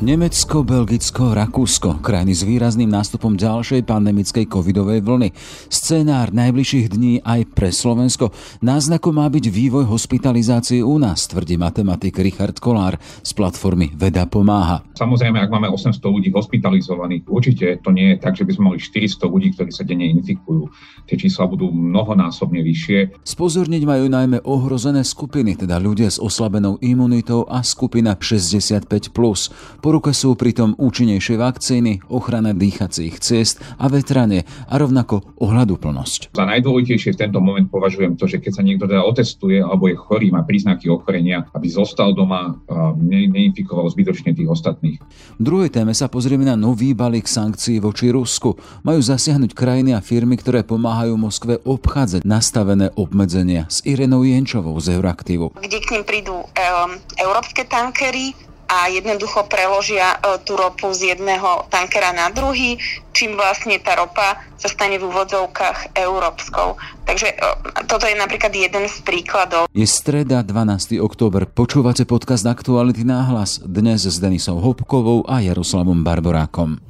Nemecko, Belgicko, Rakúsko, krajiny s výrazným nástupom ďalšej pandemickej covidovej vlny. Scenár najbližších dní aj pre Slovensko. Náznakom má byť vývoj hospitalizácie u nás, tvrdí matematik Richard Kolár z platformy Veda pomáha. Samozrejme, ak máme 800 ľudí hospitalizovaných, určite to nie je tak, že by sme mali 400 ľudí, ktorí sa denne infikujú. Tie čísla budú mnohonásobne vyššie. Spozorniť majú najmä ohrozené skupiny, teda ľudia s oslabenou imunitou a skupina 65+. Po po ruke sú pritom účinnejšie vakcíny, ochrana dýchacích ciest a vetranie a rovnako ohľaduplnosť. Za najdôležitejšie v tento moment považujem to, že keď sa niekto teda otestuje alebo je chorý, má príznaky ochorenia, aby zostal doma a ne, neinfikoval zbytočne tých ostatných. V druhej téme sa pozrieme na nový balík sankcií voči Rusku. Majú zasiahnuť krajiny a firmy, ktoré pomáhajú Moskve obchádzať nastavené obmedzenia s Irenou Jenčovou z Euraktivu. Kde k nim prídu um, európske tankery, a jednoducho preložia e, tú ropu z jedného tankera na druhý, čím vlastne tá ropa sa stane v úvodzovkách európskou. Takže e, toto je napríklad jeden z príkladov. Je streda 12. október. Počúvate podcast Aktuality náhlas dnes s Denisou Hopkovou a Jaroslavom Barborákom.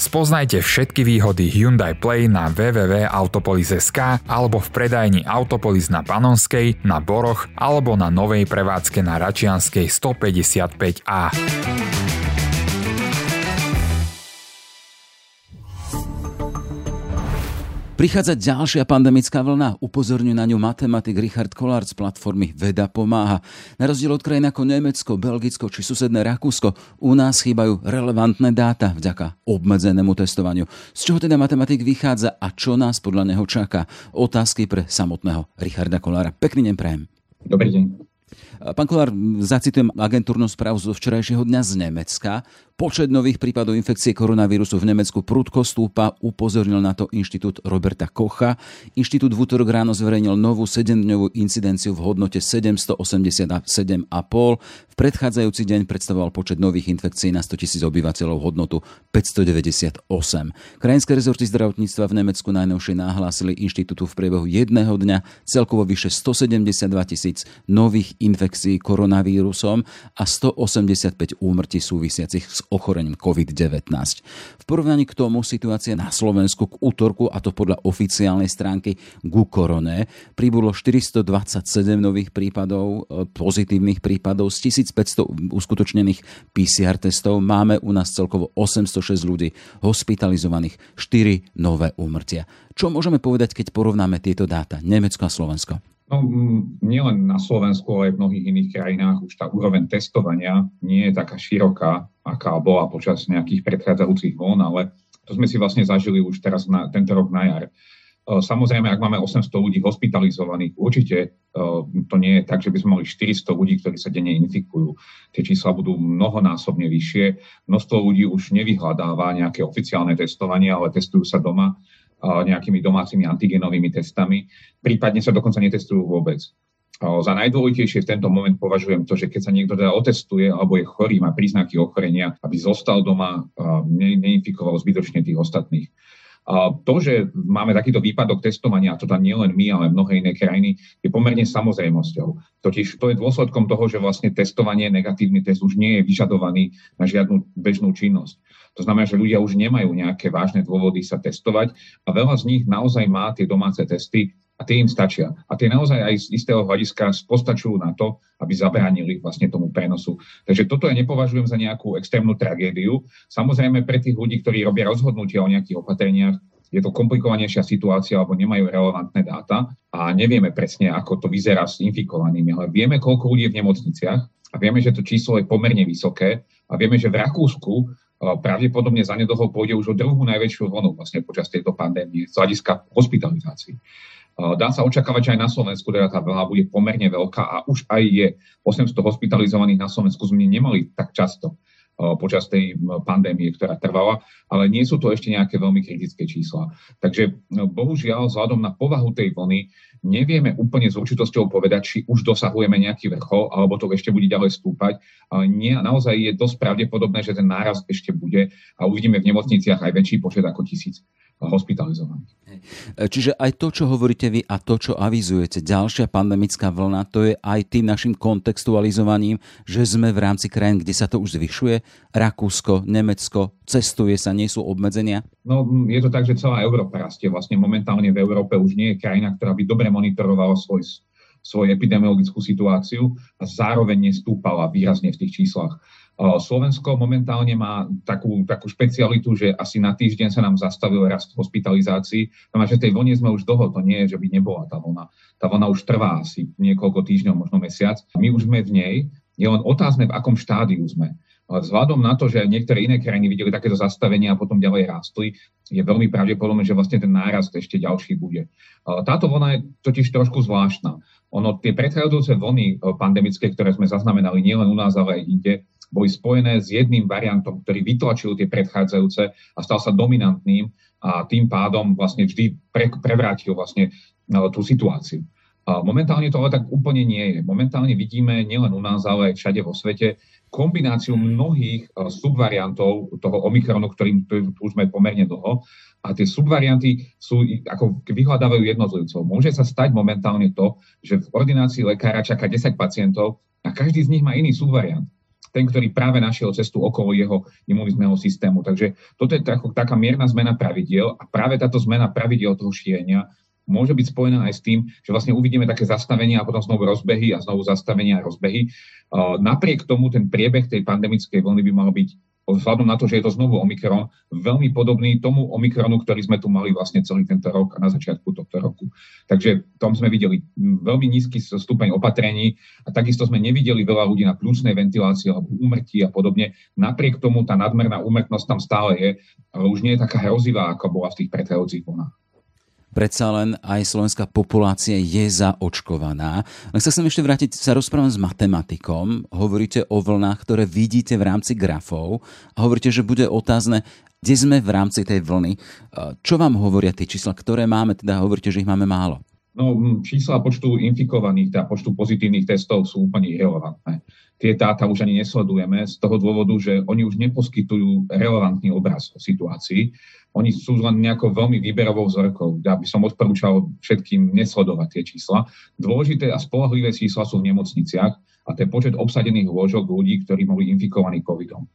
Spoznajte všetky výhody Hyundai Play na www.autopolis.sk alebo v predajni Autopolis na Panonskej, na Boroch alebo na novej prevádzke na Račianskej 155A. Prichádza ďalšia pandemická vlna, upozorňuje na ňu matematik Richard Kolár z platformy Veda pomáha. Na rozdiel od krajín ako Nemecko, Belgicko či susedné Rakúsko, u nás chýbajú relevantné dáta vďaka obmedzenému testovaniu. Z čoho teda matematik vychádza a čo nás podľa neho čaká? Otázky pre samotného Richarda Kolára. Pekný deň prajem. Dobrý deň. Pán Kolár, zacitujem agentúrnu správu zo včerajšieho dňa z Nemecka. Počet nových prípadov infekcie koronavírusu v Nemecku prudko stúpa, upozornil na to Inštitút Roberta Kocha. Inštitút v útorok ráno zverejnil novú 7-dňovú incidenciu v hodnote 787,5. V predchádzajúci deň predstavoval počet nových infekcií na 100 tisíc obyvateľov hodnotu 598. Krajinské rezorty zdravotníctva v Nemecku najnovšie nahlásili inštitútu v priebehu jedného dňa celkovo vyše 172 tisíc nových infekcií koronavírusom a 185 úmrtí súvisiacich s ochorením COVID-19. V porovnaní k tomu situácia na Slovensku k útorku, a to podľa oficiálnej stránky ku korone, pribudlo 427 nových prípadov, e, pozitívnych prípadov z 1500 uskutočnených PCR testov. Máme u nás celkovo 806 ľudí hospitalizovaných, 4 nové úmrtia. Čo môžeme povedať, keď porovnáme tieto dáta Nemecko a Slovensko? No, nielen na Slovensku, ale aj v mnohých iných krajinách už tá úroveň testovania nie je taká široká, aká bola počas nejakých predchádzajúcich vln, ale to sme si vlastne zažili už teraz na, tento rok na jar. E, samozrejme, ak máme 800 ľudí hospitalizovaných, určite e, to nie je tak, že by sme mali 400 ľudí, ktorí sa denne infikujú. Tie čísla budú mnohonásobne vyššie. Množstvo ľudí už nevyhľadáva nejaké oficiálne testovanie, ale testujú sa doma nejakými domácimi antigenovými testami, prípadne sa dokonca netestujú vôbec. Za najdôležitejšie v tento moment považujem to, že keď sa niekto teda otestuje alebo je chorý, má príznaky ochorenia, aby zostal doma, ne, neinfikoval zbytočne tých ostatných. A to, že máme takýto výpadok testovania, a to tam nie len my, ale mnohé iné krajiny, je pomerne samozrejmosťou. Totiž to je dôsledkom toho, že vlastne testovanie, negatívny test už nie je vyžadovaný na žiadnu bežnú činnosť. To znamená, že ľudia už nemajú nejaké vážne dôvody sa testovať a veľa z nich naozaj má tie domáce testy a tie im stačia. A tie naozaj aj z istého hľadiska postačujú na to, aby zabránili vlastne tomu prenosu. Takže toto ja nepovažujem za nejakú extrémnu tragédiu. Samozrejme pre tých ľudí, ktorí robia rozhodnutia o nejakých opatreniach, je to komplikovanejšia situácia, alebo nemajú relevantné dáta a nevieme presne, ako to vyzerá s infikovanými, ale vieme, koľko ľudí je v nemocniciach a vieme, že to číslo je pomerne vysoké a vieme, že v Rakúsku pravdepodobne zanedlho pôjde už o druhú najväčšiu vlnu vlastne počas tejto pandémie z hľadiska hospitalizácií. Dá sa očakávať, že aj na Slovensku teda tá vlna bude pomerne veľká a už aj je 800 hospitalizovaných na Slovensku sme nemali tak často. Počas tej pandémie, ktorá trvala, ale nie sú to ešte nejaké veľmi kritické čísla. Takže bohužiaľ, vzhľadom na povahu tej vlny, nevieme úplne s určitosťou povedať, či už dosahujeme nejaký vrchol, alebo to ešte bude ďalej stúpať. Ale nie, naozaj je dosť pravdepodobné, že ten náraz ešte bude a uvidíme v nemocniciach aj väčší počet ako tisíc hospitalizovaných. Čiže aj to, čo hovoríte vy a to, čo avizujete, ďalšia pandemická vlna, to je aj tým našim kontextualizovaním, že sme v rámci krajín, kde sa to už zvyšuje, Rakúsko, Nemecko, cestuje sa, nie sú obmedzenia? No, je to tak, že celá Európa rastie. Vlastne momentálne v Európe už nie je krajina, ktorá by dobre monitorovala svoj svoju epidemiologickú situáciu a zároveň nestúpala výrazne v tých číslach. Slovensko momentálne má takú, takú špecialitu, že asi na týždeň sa nám zastavil rast hospitalizácií. Znamená, že tej vlne sme už dlho, to nie je, že by nebola tá vlna. Tá vlna už trvá asi niekoľko týždňov, možno mesiac. My už sme v nej, je len otázne, v akom štádiu sme. Ale vzhľadom na to, že niektoré iné krajiny videli takéto zastavenia a potom ďalej rástli, je veľmi pravdepodobné, že vlastne ten nárast ešte ďalší bude. Táto vlna je totiž trošku zvláštna. Ono, tie predchádzajúce vlny e, pandemické, ktoré sme zaznamenali nielen u nás, ale aj inde, boli spojené s jedným variantom, ktorý vytlačil tie predchádzajúce a stal sa dominantným a tým pádom vlastne vždy pre, prevrátil vlastne no, tú situáciu. Momentálne to ale tak úplne nie je. Momentálne vidíme nielen u nás, ale aj všade vo svete kombináciu mnohých e, subvariantov toho Omikronu, ktorým tu sme pomerne dlho. A tie subvarianty sú, ako vyhľadávajú jednotlivcov. Môže sa stať momentálne to, že v ordinácii lekára čaká 10 pacientov a každý z nich má iný subvariant ten, ktorý práve našiel cestu okolo jeho imunitného systému. Takže toto je taká mierna zmena pravidiel a práve táto zmena pravidiel toho šírenia môže byť spojená aj s tým, že vlastne uvidíme také zastavenia a potom znovu rozbehy a znovu zastavenia a rozbehy. Napriek tomu ten priebeh tej pandemickej vlny by mal byť vzhľadom na to, že je to znovu Omikron, veľmi podobný tomu Omikronu, ktorý sme tu mali vlastne celý tento rok a na začiatku tohto roku. Takže tom sme videli veľmi nízky stupeň opatrení a takisto sme nevideli veľa ľudí na plúcnej ventilácii alebo úmrtí a podobne. Napriek tomu tá nadmerná úmrtnosť tam stále je, ale už nie je taká hrozivá, ako bola v tých predchádzajúcich vlnách predsa len aj slovenská populácia je zaočkovaná. Len sa chcem ešte vrátiť, sa rozprávam s matematikom, hovoríte o vlnách, ktoré vidíte v rámci grafov a hovoríte, že bude otázne, kde sme v rámci tej vlny. Čo vám hovoria tie čísla, ktoré máme, teda hovoríte, že ich máme málo? No, čísla počtu infikovaných a počtu pozitívnych testov sú úplne irrelevantné. Tie dáta už ani nesledujeme z toho dôvodu, že oni už neposkytujú relevantný obraz o situácii oni sú len nejakou veľmi výberovou vzorkou. Ja by som odporúčal všetkým nesledovať tie čísla. Dôležité a spolahlivé čísla sú v nemocniciach a to je počet obsadených lôžok ľudí, ktorí boli infikovaní covidom.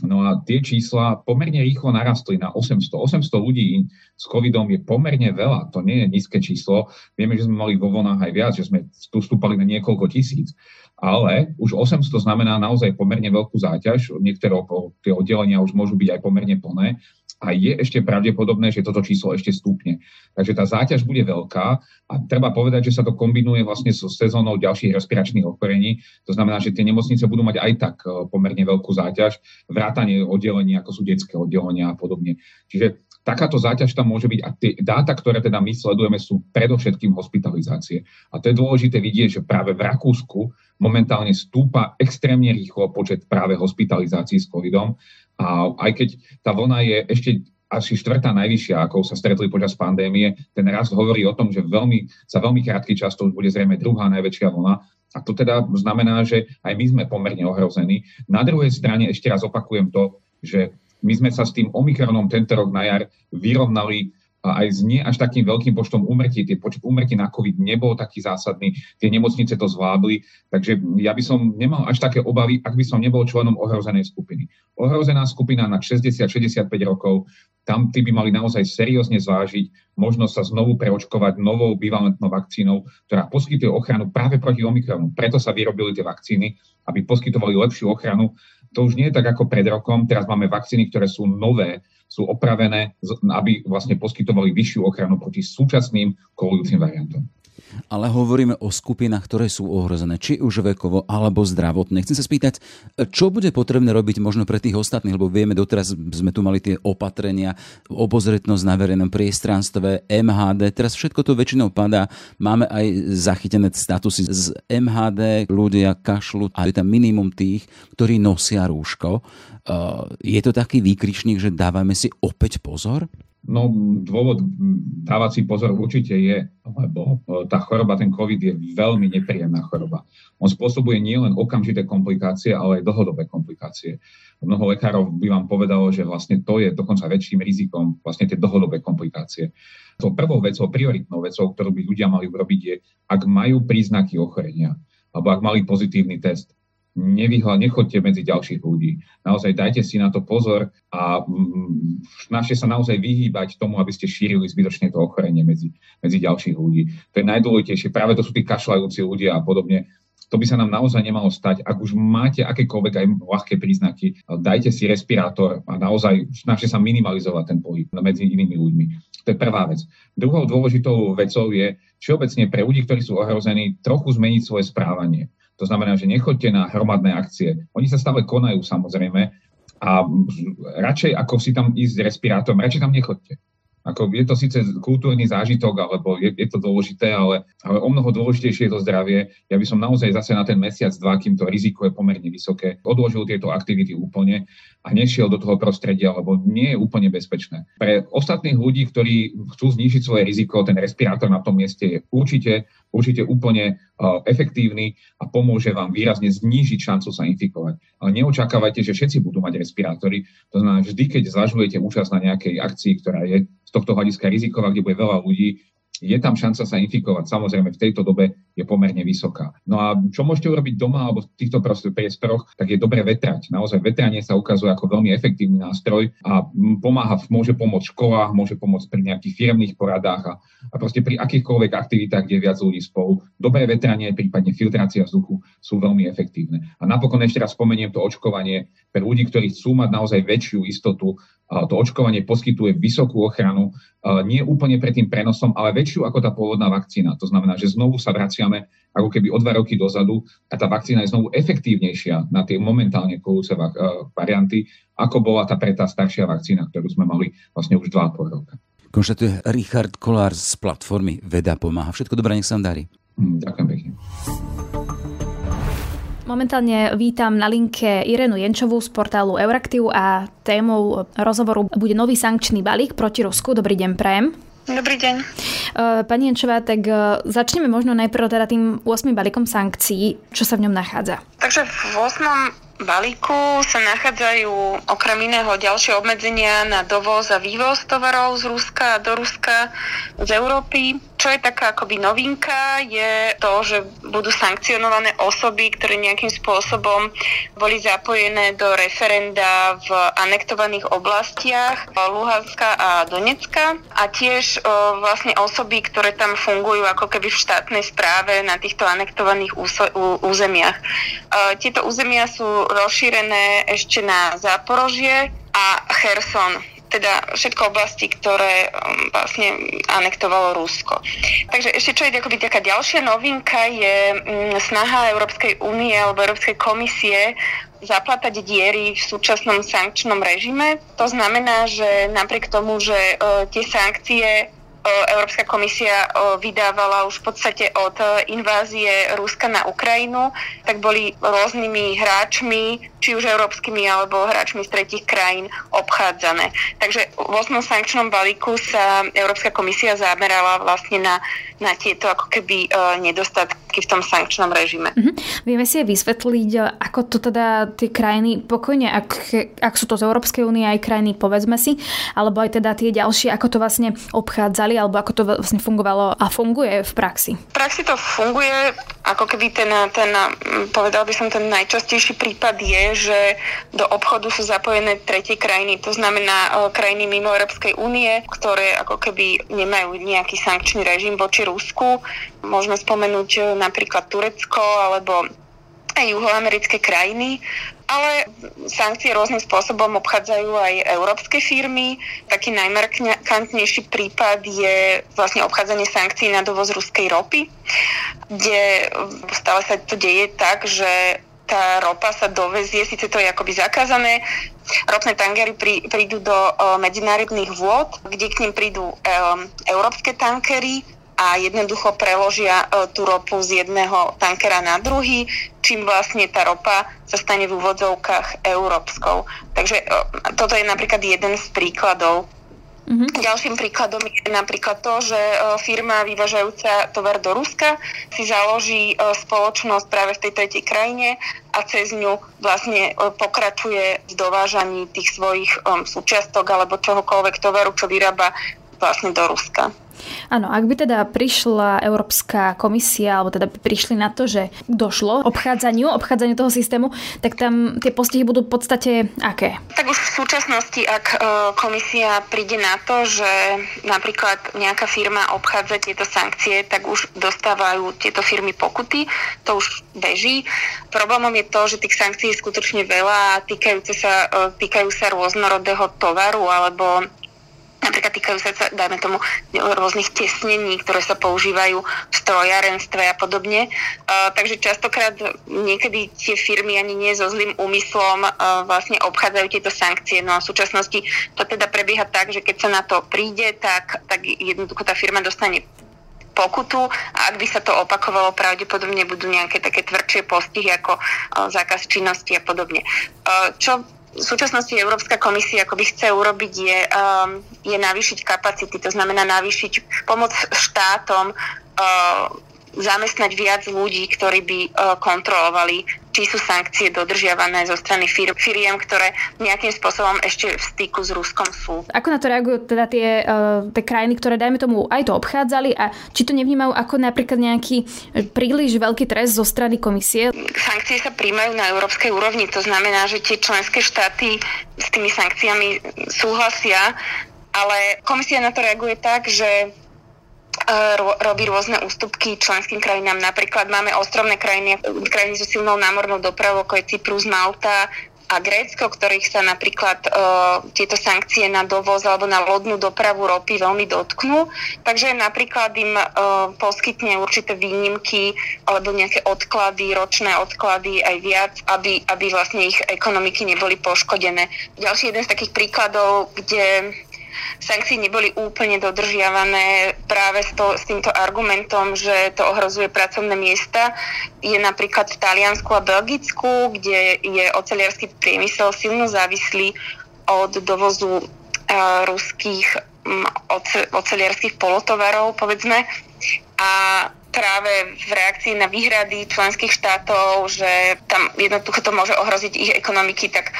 No a tie čísla pomerne rýchlo narastli na 800. 800 ľudí s covidom je pomerne veľa, to nie je nízke číslo. Vieme, že sme mali vo vlnách aj viac, že sme tu stúpali na niekoľko tisíc. Ale už 800 znamená naozaj pomerne veľkú záťaž. Niektoré tie oddelenia už môžu byť aj pomerne plné a je ešte pravdepodobné, že toto číslo ešte stúpne. Takže tá záťaž bude veľká a treba povedať, že sa to kombinuje vlastne so sezónou ďalších respiračných ochorení. To znamená, že tie nemocnice budú mať aj tak e, pomerne veľkú záťaž, vrátanie oddelení, ako sú detské oddelenia a podobne. Čiže takáto záťaž tam môže byť a tie dáta, ktoré teda my sledujeme, sú predovšetkým hospitalizácie. A to je dôležité vidieť, že práve v Rakúsku momentálne stúpa extrémne rýchlo počet práve hospitalizácií s covidom a aj keď tá vlna je ešte asi štvrtá najvyššia, ako sa stretli počas pandémie, ten rast hovorí o tom, že veľmi, za veľmi krátky čas to bude zrejme druhá najväčšia vlna. A to teda znamená, že aj my sme pomerne ohrození. Na druhej strane ešte raz opakujem to, že my sme sa s tým Omikronom tento rok na jar vyrovnali aj s nie až takým veľkým počtom úmrtí. Tie počet úmrtí na COVID nebol taký zásadný, tie nemocnice to zvládli, takže ja by som nemal až také obavy, ak by som nebol členom ohrozenej skupiny. Ohrozená skupina na 60-65 rokov, tam tí by mali naozaj seriózne zvážiť možnosť sa znovu preočkovať novou bivalentnou vakcínou, ktorá poskytuje ochranu práve proti Omikronu. Preto sa vyrobili tie vakcíny, aby poskytovali lepšiu ochranu. To už nie je tak ako pred rokom, teraz máme vakcíny, ktoré sú nové, sú opravené, aby vlastne poskytovali vyššiu ochranu proti súčasným kolujúcim variantom. Ale hovoríme o skupinách, ktoré sú ohrozené, či už vekovo alebo zdravotne. Chcem sa spýtať, čo bude potrebné robiť možno pre tých ostatných, lebo vieme, doteraz sme tu mali tie opatrenia, obozretnosť na verejnom priestranstve, MHD, teraz všetko to väčšinou padá. Máme aj zachytené statusy z MHD, ľudia kašľú a je tam minimum tých, ktorí nosia rúško. Je to taký výkričník, že dávame si opäť pozor? No dôvod dávať si pozor určite je, lebo e, tá choroba, ten COVID je veľmi nepríjemná choroba. On spôsobuje nielen okamžité komplikácie, ale aj dlhodobé komplikácie. Mnoho lekárov by vám povedalo, že vlastne to je dokonca väčším rizikom, vlastne tie dlhodobé komplikácie. To prvou vecou, prioritnou vecou, ktorú by ľudia mali urobiť je, ak majú príznaky ochorenia, alebo ak mali pozitívny test, nevyhľa, nechoďte medzi ďalších ľudí. Naozaj dajte si na to pozor a mm, snažte sa naozaj vyhýbať tomu, aby ste šírili zbytočne to ochorenie medzi, medzi ďalších ľudí. To je najdôležitejšie. Práve to sú tí kašľajúci ľudia a podobne. To by sa nám naozaj nemalo stať. Ak už máte akékoľvek aj ľahké príznaky, dajte si respirátor a naozaj snažte sa minimalizovať ten pohyb medzi inými ľuďmi. To je prvá vec. Druhou dôležitou vecou je všeobecne pre ľudí, ktorí sú ohrození, trochu zmeniť svoje správanie. To znamená, že nechoďte na hromadné akcie. Oni sa stále konajú samozrejme a radšej ako si tam ísť s respirátorom, radšej tam nechoďte. Ako je to síce kultúrny zážitok, alebo je, je to dôležité, ale, ale o mnoho dôležitejšie je to zdravie. Ja by som naozaj zase na ten mesiac, dva, kým to riziko je pomerne vysoké, odložil tieto aktivity úplne a nešiel do toho prostredia, lebo nie je úplne bezpečné. Pre ostatných ľudí, ktorí chcú znížiť svoje riziko, ten respirátor na tom mieste je určite, určite úplne uh, efektívny a pomôže vám výrazne znížiť šancu sa infikovať. Ale neočakávajte, že všetci budú mať respirátory. To znamená, vždy, keď zvažujete účasť na nejakej akcii, ktorá je z tohto hľadiska riziková, kde bude veľa ľudí, je tam šanca sa infikovať. Samozrejme, v tejto dobe je pomerne vysoká. No a čo môžete urobiť doma alebo v týchto priestoroch, tak je dobre vetrať. Naozaj vetranie sa ukazuje ako veľmi efektívny nástroj a pomáha, môže pomôcť v školách, môže pomôcť pri nejakých firmných poradách a, a proste pri akýchkoľvek aktivitách, kde je viac ľudí spolu. Dobré vetranie, prípadne filtrácia vzduchu sú veľmi efektívne. A napokon ešte raz spomeniem to očkovanie pre ľudí, ktorí chcú mať naozaj väčšiu istotu to očkovanie poskytuje vysokú ochranu, nie úplne pred tým prenosom, ale väčšiu ako tá pôvodná vakcína. To znamená, že znovu sa vraciame ako keby o dva roky dozadu a tá vakcína je znovu efektívnejšia na tie momentálne kolúce varianty, ako bola tá pre tá staršia vakcína, ktorú sme mali vlastne už 2,5 roka. Konštatuje Richard Kolár z platformy Veda pomáha. Všetko dobré, nech sa vám darí. Hm, ďakujem pekne. Momentálne vítam na linke Irenu Jenčovú z portálu Euraktiv a témou rozhovoru bude nový sankčný balík proti Rusku. Dobrý deň, Prajem. Dobrý deň. E, pani Jenčová, tak e, začneme možno najprv teda tým 8 balíkom sankcií. Čo sa v ňom nachádza? Takže v 8 balíku sa nachádzajú okrem iného ďalšie obmedzenia na dovoz a vývoz tovarov z Ruska do Ruska z Európy čo je taká akoby novinka, je to, že budú sankcionované osoby, ktoré nejakým spôsobom boli zapojené do referenda v anektovaných oblastiach Luhanska a Donecka a tiež o, vlastne osoby, ktoré tam fungujú ako keby v štátnej správe na týchto anektovaných územiach. E, tieto územia sú rozšírené ešte na Záporožie a Cherson teda všetko oblasti, ktoré um, vlastne anektovalo Rusko. Takže ešte čo je akoby taká ďalšia novinka je um, snaha Európskej únie alebo Európskej komisie zaplatať diery v súčasnom sankčnom režime. To znamená, že napriek tomu, že uh, tie sankcie Európska komisia vydávala už v podstate od e, invázie Ruska na Ukrajinu, tak boli rôznymi hráčmi, či už európskymi alebo hráčmi z tretich krajín obchádzané. Takže v 8. sankčnom balíku sa Európska komisia zamerala vlastne na, na tieto ako keby e, nedostatky v tom sankčnom režime. Mm-hmm. Vieme si aj vysvetliť, ako to teda tie krajiny pokojne, ak, ak sú to z Európskej únie aj krajiny, povedzme si, alebo aj teda tie ďalšie, ako to vlastne obchádzali alebo ako to vlastne fungovalo a funguje v praxi? V praxi to funguje, ako keby ten, ten povedal by som, ten najčastejší prípad je, že do obchodu sú zapojené tretie krajiny, to znamená e, krajiny mimo Európskej únie, ktoré ako keby nemajú nejaký sankčný režim voči Rusku. Môžeme spomenúť e, napríklad Turecko alebo aj juhoamerické krajiny. ale sankcie rôznym spôsobom obchádzajú aj európske firmy. Taký najmarkantnejší prípad je vlastne obchádzanie sankcií na dovoz ruskej ropy, kde stále sa to deje tak, že tá ropa sa dovezie, síce to je akoby zakázané, ropné tankery prí, prídu do o, medzinárodných vôd, kde k ním prídu o, európske tankery, a jednoducho preložia e, tú ropu z jedného tankera na druhý, čím vlastne tá ropa sa stane v úvodzovkách európskou. Takže e, toto je napríklad jeden z príkladov. Mm-hmm. Ďalším príkladom je napríklad to, že e, firma vyvážajúca tovar do Ruska si založí spoločnosť práve v tej tretej krajine a cez ňu vlastne pokračuje v dovážaní tých svojich súčiastok alebo čohokoľvek tovaru, čo vyrába vlastne do Ruska. Áno, ak by teda prišla Európska komisia, alebo teda by prišli na to, že došlo obchádzaniu, obchádzaniu toho systému, tak tam tie postihy budú v podstate aké? Tak už v súčasnosti, ak e, komisia príde na to, že napríklad nejaká firma obchádza tieto sankcie, tak už dostávajú tieto firmy pokuty, to už beží. Problémom je to, že tých sankcií je skutočne veľa a týkajúce sa, e, týkajú sa rôznorodého tovaru alebo Napríklad týkajú sa, dajme tomu, rôznych tesnení, ktoré sa používajú v strojárenstve a podobne. Uh, takže častokrát niekedy tie firmy ani nie so zlým úmyslom uh, vlastne obchádzajú tieto sankcie. No a v súčasnosti to teda prebieha tak, že keď sa na to príde, tak, tak jednoducho tá firma dostane pokutu a ak by sa to opakovalo, pravdepodobne budú nejaké také tvrdšie postihy ako uh, zákaz činnosti a podobne. Čo v súčasnosti Európska komisia ako by chce urobiť je, um, je navýšiť kapacity, to znamená navýšiť pomoc štátom uh, zamestnať viac ľudí, ktorí by uh, kontrolovali, či sú sankcie dodržiavané zo strany fir- firiem, ktoré nejakým spôsobom ešte v styku s Ruskom sú. Ako na to reagujú teda tie, uh, tie krajiny, ktoré dajme tomu aj to obchádzali a či to nevnímajú ako napríklad nejaký príliš veľký trest zo strany komisie? Sankcie sa príjmajú na európskej úrovni, to znamená, že tie členské štáty s tými sankciami súhlasia, ale komisia na to reaguje tak, že robí rôzne ústupky členským krajinám. Napríklad máme ostrovné krajiny, krajiny so silnou námornou dopravou, ako je Cyprus, Malta, a Grécko, ktorých sa napríklad e, tieto sankcie na dovoz alebo na lodnú dopravu ropy veľmi dotknú. Takže napríklad im e, poskytne určité výnimky alebo nejaké odklady, ročné odklady aj viac, aby, aby vlastne ich ekonomiky neboli poškodené. Ďalší jeden z takých príkladov, kde sankcie neboli úplne dodržiavané práve s, to, s týmto argumentom, že to ohrozuje pracovné miesta. Je napríklad v Taliansku a Belgicku, kde je oceliarský priemysel silno závislý od dovozu uh, ruských um, oce, oceliarských polotovarov, povedzme. A práve v reakcii na výhrady členských štátov, že tam jednoducho to môže ohroziť ich ekonomiky, tak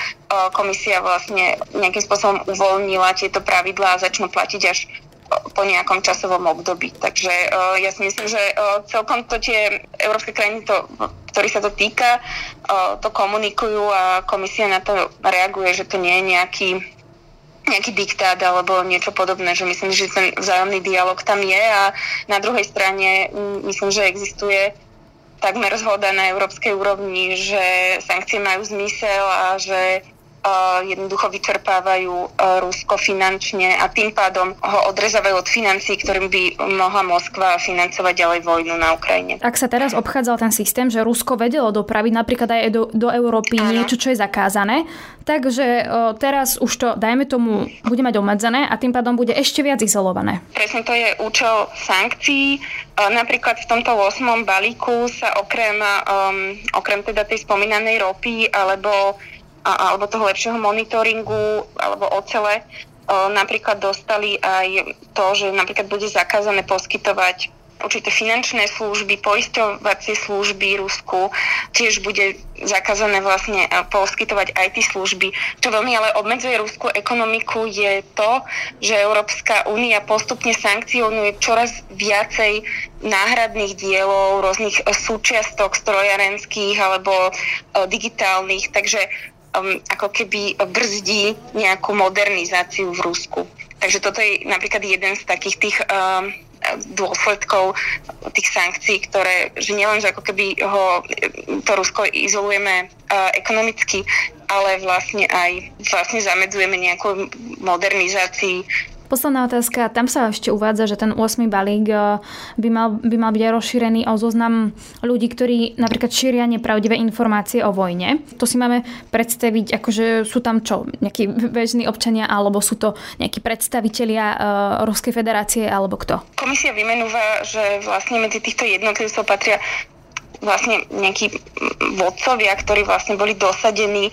komisia vlastne nejakým spôsobom uvoľnila tieto pravidlá a začnú platiť až po nejakom časovom období. Takže ja si myslím, že celkom to tie európske krajiny, to, ktorý sa to týka, to komunikujú a komisia na to reaguje, že to nie je nejaký nejaký diktát alebo niečo podobné, že myslím, že ten vzájomný dialog tam je a na druhej strane myslím, že existuje takmer zhoda na európskej úrovni, že sankcie majú zmysel a že jednoducho vyčerpávajú e, Rusko finančne a tým pádom ho odrezávajú od financií, ktorým by mohla Moskva financovať ďalej vojnu na Ukrajine. Ak sa teraz obchádzal ten systém, že Rusko vedelo dopraviť napríklad aj do, do Európy Áno. niečo, čo je zakázané, takže e, teraz už to, dajme tomu, bude mať obmedzené a tým pádom bude ešte viac izolované. Presne to je účel sankcií. E, napríklad v tomto 8. balíku sa okrem, um, okrem teda tej spomínanej ropy alebo alebo toho lepšieho monitoringu alebo ocele napríklad dostali aj to, že napríklad bude zakázané poskytovať určité finančné služby, poisťovacie služby Rusku, tiež bude zakázané vlastne poskytovať IT služby. Čo veľmi ale obmedzuje ruskú ekonomiku je to, že Európska únia postupne sankcionuje čoraz viacej náhradných dielov, rôznych súčiastok strojarenských alebo digitálnych. Takže um, ako keby brzdí nejakú modernizáciu v Rusku. Takže toto je napríklad jeden z takých tých um, dôsledkov tých sankcií, ktoré, že nielen, že ako keby ho, to Rusko izolujeme ekonomicky, ale vlastne aj vlastne zamedzujeme nejakú modernizácii Posledná otázka, tam sa ešte uvádza, že ten 8. balík eh, by mal, by mal byť rozšírený o zoznam ľudí, ktorí napríklad šíria nepravdivé informácie o vojne. To si máme predstaviť, akože sú tam čo, nejakí bežní občania, alebo sú to nejakí predstavitelia uh, Ruskej federácie, alebo kto? Komisia vymenúva, že vlastne medzi týchto jednotlivcov patria vlastne nejakí vodcovia, ktorí vlastne boli dosadení e,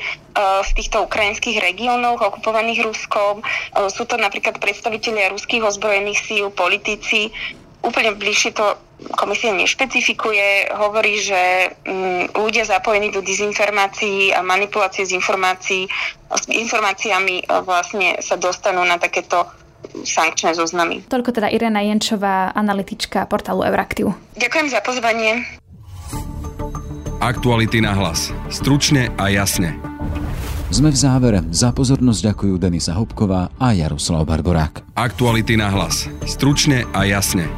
v týchto ukrajinských regiónoch okupovaných Ruskom. E, sú to napríklad predstavitelia ruských ozbrojených síl, politici. Úplne bližšie to komisia nešpecifikuje, hovorí, že mm, ľudia zapojení do dezinformácií a manipulácie s, informácií, s informáciami e, vlastne sa dostanú na takéto sankčné zoznamy. Toľko teda Irena Jenčová, analytička portálu Euraktiv. Ďakujem za pozvanie. Aktuality na hlas. Stručne a jasne. Sme v závere. Za pozornosť ďakujú Denisa Hopková a Jaroslav Barborák. Aktuality na hlas. Stručne a jasne.